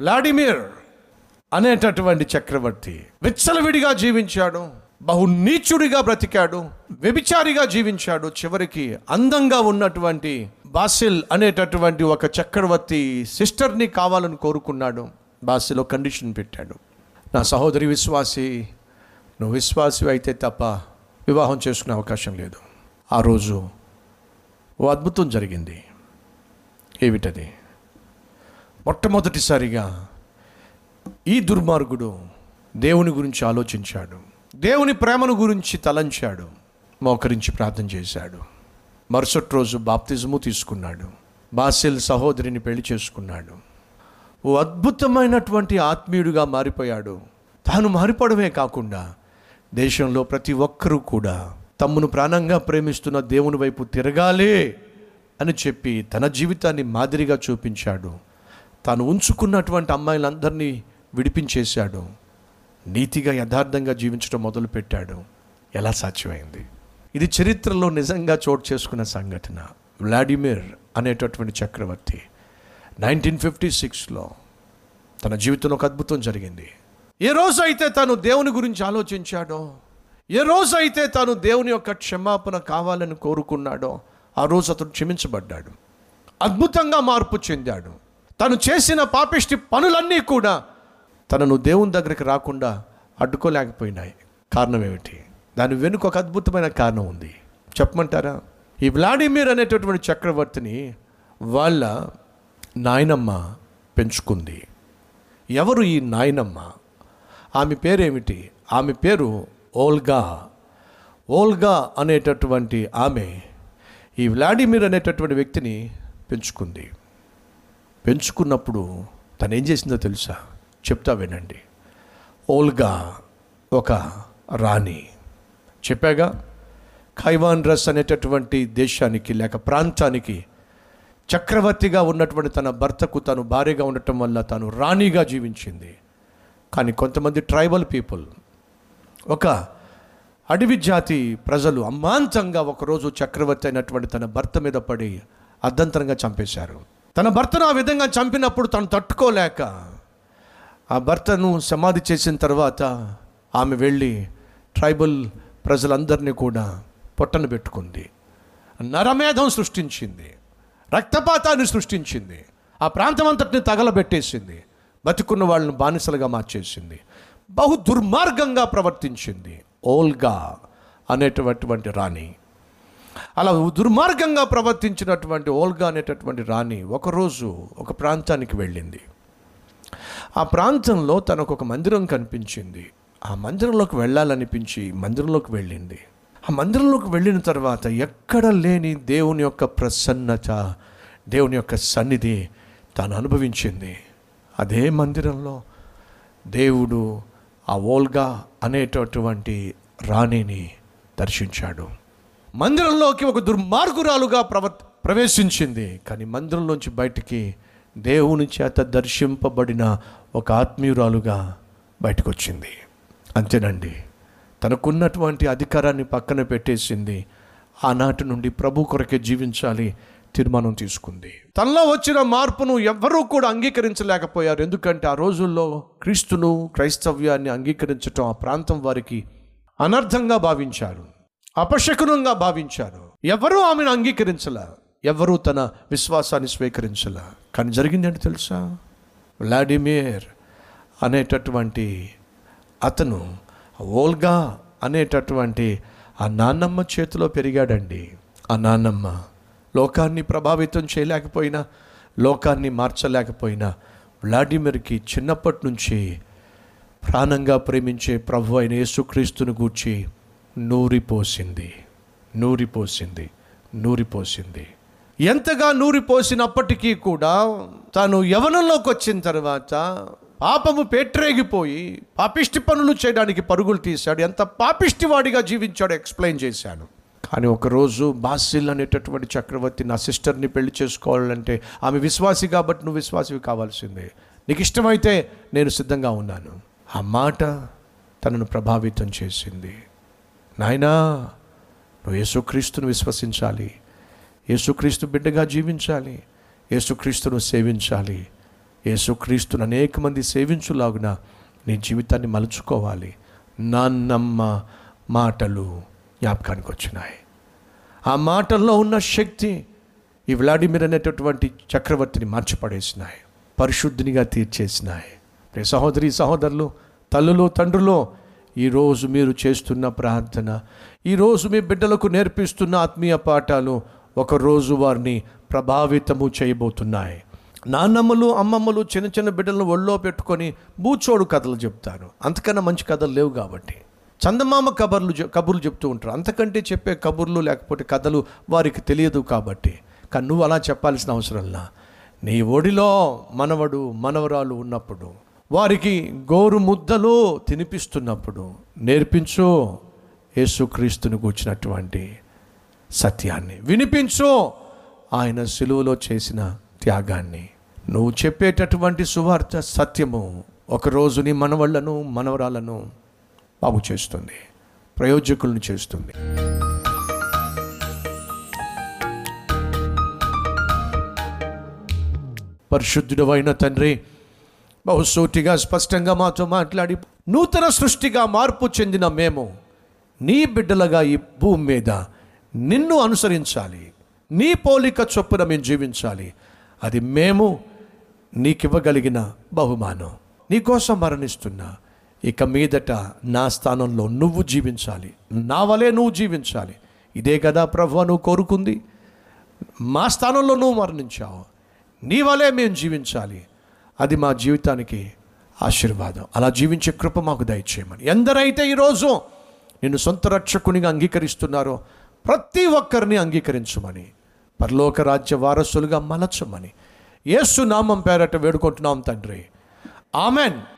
Vladimir అనేటటువంటి చక్రవర్తి విచ్చలవిడిగా జీవించాడు బహు నీచుడిగా బ్రతికాడు వ్యభిచారిగా జీవించాడు. చివరికి అందంగా ఉన్నటువంటి బాసిల్ అనేటటువంటి ఒక చక్రవర్తి సిస్టర్ని కావాలని కోరుకున్నాడు. బాసిలో కండిషన్ పెట్టాడు. నా సహోదరి విశ్వాసి నువ్వు విశ్వాసి అయితే తప్ప వివాహం చేసుకునే అవకాశం లేదు. ఆ రోజు ఓ అద్భుతం జరిగింది. ఏమిటది? మొట్టమొదటిసారిగా ఈ దుర్మార్గుడు దేవుని గురించి ఆలోచించాడు. దేవుని ప్రేమను గురించి తలంచాడు. మోకరించి ప్రార్థన చేశాడు. మరుసటి రోజు బాప్తిజము తీసుకున్నాడు. బాసిల్ సహోదరిని పెళ్ళి చేసుకున్నాడు. ఓ అద్భుతమైనటువంటి ఆత్మీయుడిగా మారిపోయాడు. తాను మారిపోవడమే కాకుండా దేశంలో ప్రతి ఒక్కరూ కూడా తమ్మును ప్రాణంగా ప్రేమిస్తున్న దేవుని వైపు తిరగాలే అని చెప్పి తన జీవితాన్ని మాదిరిగా చూపించాడు. తాను ఉంచుకున్నటువంటి అమ్మాయిలందరినీ విడిపించేశాడు. నీతిగా యథార్థంగా జీవించడం మొదలుపెట్టాడు. ఎలా సాధ్యమైంది? ఇది చరిత్రలో నిజంగా చోటు చేసుకున్న సంఘటన. వ్లాడిమిర్ అనేటటువంటి చక్రవర్తి నైన్టీన్ ఫిఫ్టీ సిక్స్లో తన జీవితంలో ఒక అద్భుతం జరిగింది. ఏ రోజు అయితే తను దేవుని గురించి ఆలోచించాడో ఏ రోజు అయితే తాను దేవుని యొక్క క్షమాపణ కావాలని కోరుకున్నాడో ఆ రోజు అతను క్షమించబడ్డాడు. అద్భుతంగా మార్పు చెందాడు. తను చేసిన పాపిష్టి పనులన్నీ కూడా తనను దేవుని దగ్గరికి రాకుండా అడ్డుకోలేకపోయినాయి. కారణం ఏమిటి? దాని వెనుక ఒక అద్భుతమైన కారణం ఉంది. చెప్పమంటారా? ఈ వ్లాడిమిర్ అనేటటువంటి చక్రవర్తిని వాళ్ళ నాయనమ్మ పెంచుకుంది. ఎవరు ఈ నాయనమ్మ? ఆమె పేరేమిటి? ఆమె పేరు ఓల్గా. ఓల్గా అనేటటువంటి ఆమె ఈ వ్లాడిమిర్ అనేటటువంటి వ్యక్తిని పెంచుకుంది. పెంచుకున్నప్పుడు తను ఏం చేసిందో తెలుసా? చెప్తా వినండి. ఓల్గా ఒక రాణి చెప్పాగా ఖైవాన్ రస్ అనేటటువంటి దేశానికి లేక ప్రాంతానికి చక్రవర్తిగా ఉన్నటువంటి తన భర్తకు తను భార్యగా ఉండటం వల్ల తను రాణిగా జీవించింది. కానీ కొంతమంది ట్రైబల్ పీపుల్ ఒక అడవి జాతి ప్రజలు అమాంతంగా ఒకరోజు చక్రవర్తి అయినటువంటి తన భర్త మీద పడి అర్ధంతరంగా చంపేశారు. తన భర్తను ఆ విధంగా చంపినప్పుడు తను తట్టుకోలేక ఆ భర్తను సమాధి చేసిన తర్వాత ఆమె వెళ్ళి ట్రైబల్ ప్రజలందరినీ కూడా పొట్టను పెట్టుకుంది. నరమేధం సృష్టించింది. రక్తపాతాన్ని సృష్టించింది. ఆ ప్రాంతం అంతటిని తగలబెట్టేసింది. బతుకున్న వాళ్ళని బానిసలుగా మార్చేసింది. బహు దుర్మార్గంగా ప్రవర్తించింది. ఓల్గా అనేటటువంటి రాణి. అలా దుర్మార్గంగా ప్రవర్తించినటువంటి ఓల్గా అనేటటువంటి రాణి ఒకరోజు ఒక ప్రాంతానికి వెళ్ళింది. ఆ ప్రాంతంలో తనకు ఒక మందిరం కనిపించింది. ఆ మందిరంలోకి వెళ్ళాలనిపించి మందిరంలోకి వెళ్ళింది. ఆ మందిరంలోకి వెళ్ళిన తర్వాత ఎక్కడ లేని దేవుని యొక్క ప్రసన్నత దేవుని యొక్క సన్నిధి తాను అనుభవించింది. అదే మందిరంలో దేవుడు ఆ ఓల్గా అనేటటువంటి రాణిని దర్శించాడు. మందిరంలోకి ఒక దుర్మార్గురాలుగా ప్రవ ప్రవేశించింది. కానీ మందిరంలోంచి బయటికి దేవుని చేత దర్శింపబడిన ఒక ఆత్మీయురాలుగా బయటకు వచ్చింది అంతేనండి. తనకున్నటువంటి అధికారాన్ని పక్కన పెట్టేసింది. ఆనాటి నుండి ప్రభు కొరకే జీవించాలి తీర్మానం తీసుకుంది. తనలో వచ్చిన మార్పును ఎవ్వరూ కూడా అంగీకరించలేకపోయారు. ఎందుకంటే ఆ రోజుల్లో క్రీస్తును క్రైస్తవ్యాన్ని అంగీకరించటం ఆ ప్రాంతం వారికి అనర్థంగా భావించారు. అపశకునంగా భావించారు. ఎవరూ ఆమెను అంగీకరించలే. ఎవరూ తన విశ్వాసాన్ని స్వీకరించలే. కానీ జరిగిందంటే తెలుసా? వ్లాడిమిర్ అనేటటువంటి అతను ఓల్గా అనేటటువంటి ఆ నాన్నమ్మ చేతిలో పెరిగాడండి. ఆ నాన్నమ్మ లోకాన్ని ప్రభావితం చేయలేకపోయినా లోకాన్ని మార్చలేకపోయినా వ్లాడిమిర్కి చిన్నప్పటి నుంచి ప్రాణంగా ప్రేమించే ప్రభు అయిన యేసుక్రీస్తుని గూర్చి నూరిపోసింది. నూరిపోసింది. నూరిపోసింది. ఎంతగా నూరిపోసినప్పటికీ కూడా తాను యవనంలోకి వచ్చిన తర్వాత పాపము పేట్రేగిపోయి పాపిష్టి పనులు చేయడానికి పరుగులు తీశాడు. ఎంత పాపిష్టివాడిగా జీవించాడో ఎక్స్ప్లెయిన్ చేశాను. కానీ ఒకరోజు బాసిల్ అనేటటువంటి చక్రవర్తి నా సిస్టర్ని పెళ్ళి చేసుకోవాలంటే ఆమె విశ్వాసి కాబట్టి నువ్వు విశ్వాసివి కావాల్సిందే. నీకు ఇష్టమైతే నేను సిద్ధంగా ఉన్నాను. ఆ మాట తనను ప్రభావితం చేసింది. నాయనా నువ్వు యేసుక్రీస్తును విశ్వసించాలి. యేసుక్రీస్తు బిడ్డగా జీవించాలి. యేసుక్రీస్తును సేవించాలి. యేసుక్రీస్తును అనేక మంది సేవించులాగున నీ జీవితాన్ని మలుచుకోవాలి. నాన్నమ్మ మాటలు జ్ఞాపకానికి వచ్చినాయి. ఆ మాటల్లో ఉన్న శక్తి ఈ వ్లాడిమిర్ అనేటటువంటి చక్రవర్తిని మార్చిపడేసినాయి. పరిశుద్ధినిగా తీర్చేసినాయి. సహోదరి సహోదరులు తల్లులు తండ్రులు ఈరోజు మీరు చేస్తున్న ప్రార్థన ఈరోజు మీ బిడ్డలకు నేర్పిస్తున్న ఆత్మీయ పాఠాలు ఒకరోజు వారిని ప్రభావితము చేయబోతున్నాయి. నాన్నమ్మలు అమ్మమ్మలు చిన్న చిన్న బిడ్డలను ఒళ్ళో పెట్టుకొని బూచోడు కథలు చెప్తారు. అంతకన్నా మంచి కథలు లేవు కాబట్టి. చందమామ కబర్లు కబుర్లు చెప్తూ ఉంటారు. అంతకంటే చెప్పే కబుర్లు లేకపోతే కథలు వారికి తెలియదు కాబట్టి. కానీ నువ్వు అలా చెప్పాల్సిన అవసరంలా నీ ఒడిలో మనవడు మనవరాలు ఉన్నప్పుడు వారికి గోరు ముద్దలు తినిపిస్తున్నప్పుడు నేర్పించు యేసుక్రీస్తుని కూర్చున్నటువంటి సత్యాన్ని. వినిపించు ఆయన సిలువలో చేసిన త్యాగాన్ని. నువ్వు చెప్పేటటువంటి సువార్త సత్యము ఒకరోజు నీ మనవళ్ళను మనవరాలను బాగు చేస్తుంది. ప్రయోజకులను చేస్తుంది. పరిశుద్ధుడవైన తండ్రి బహుసూటిగా స్పష్టంగా మాతో మాట్లాడి నూతన సృష్టిగా మార్పు చెందిన మేము నీ బిడ్డలుగా ఈ భూమి మీద నిన్ను అనుసరించాలి. నీ పోలిక చొప్పున మేము జీవించాలి. అది మేము నీకివ్వగలిగిన బహుమానం. నీకోసం మరణిస్తున్నా. ఇక మీదట నా స్థానంలో నువ్వు జీవించాలి. నా వలే నువ్వు జీవించాలి. ఇదే కదా ప్రభు నువ్వు కోరుకుంది. మా స్థానంలో నువ్వు మరణించావు. నీ వలే మేము జీవించాలి. అది మా జీవితానికి ఆశీర్వాదం. అలా జీవించే కృప మాకు దయచేయమని. ఎందరైతే ఈరోజు నిన్ను సొంత రక్షకునిగా అంగీకరిస్తున్నారో ప్రతి ఒక్కరిని అంగీకరించమని పరలోక రాజ్య వారసులుగా మలచమని యేసు నామం పేరట వేడుకుంటున్నాం తండ్రి. ఆమెన్.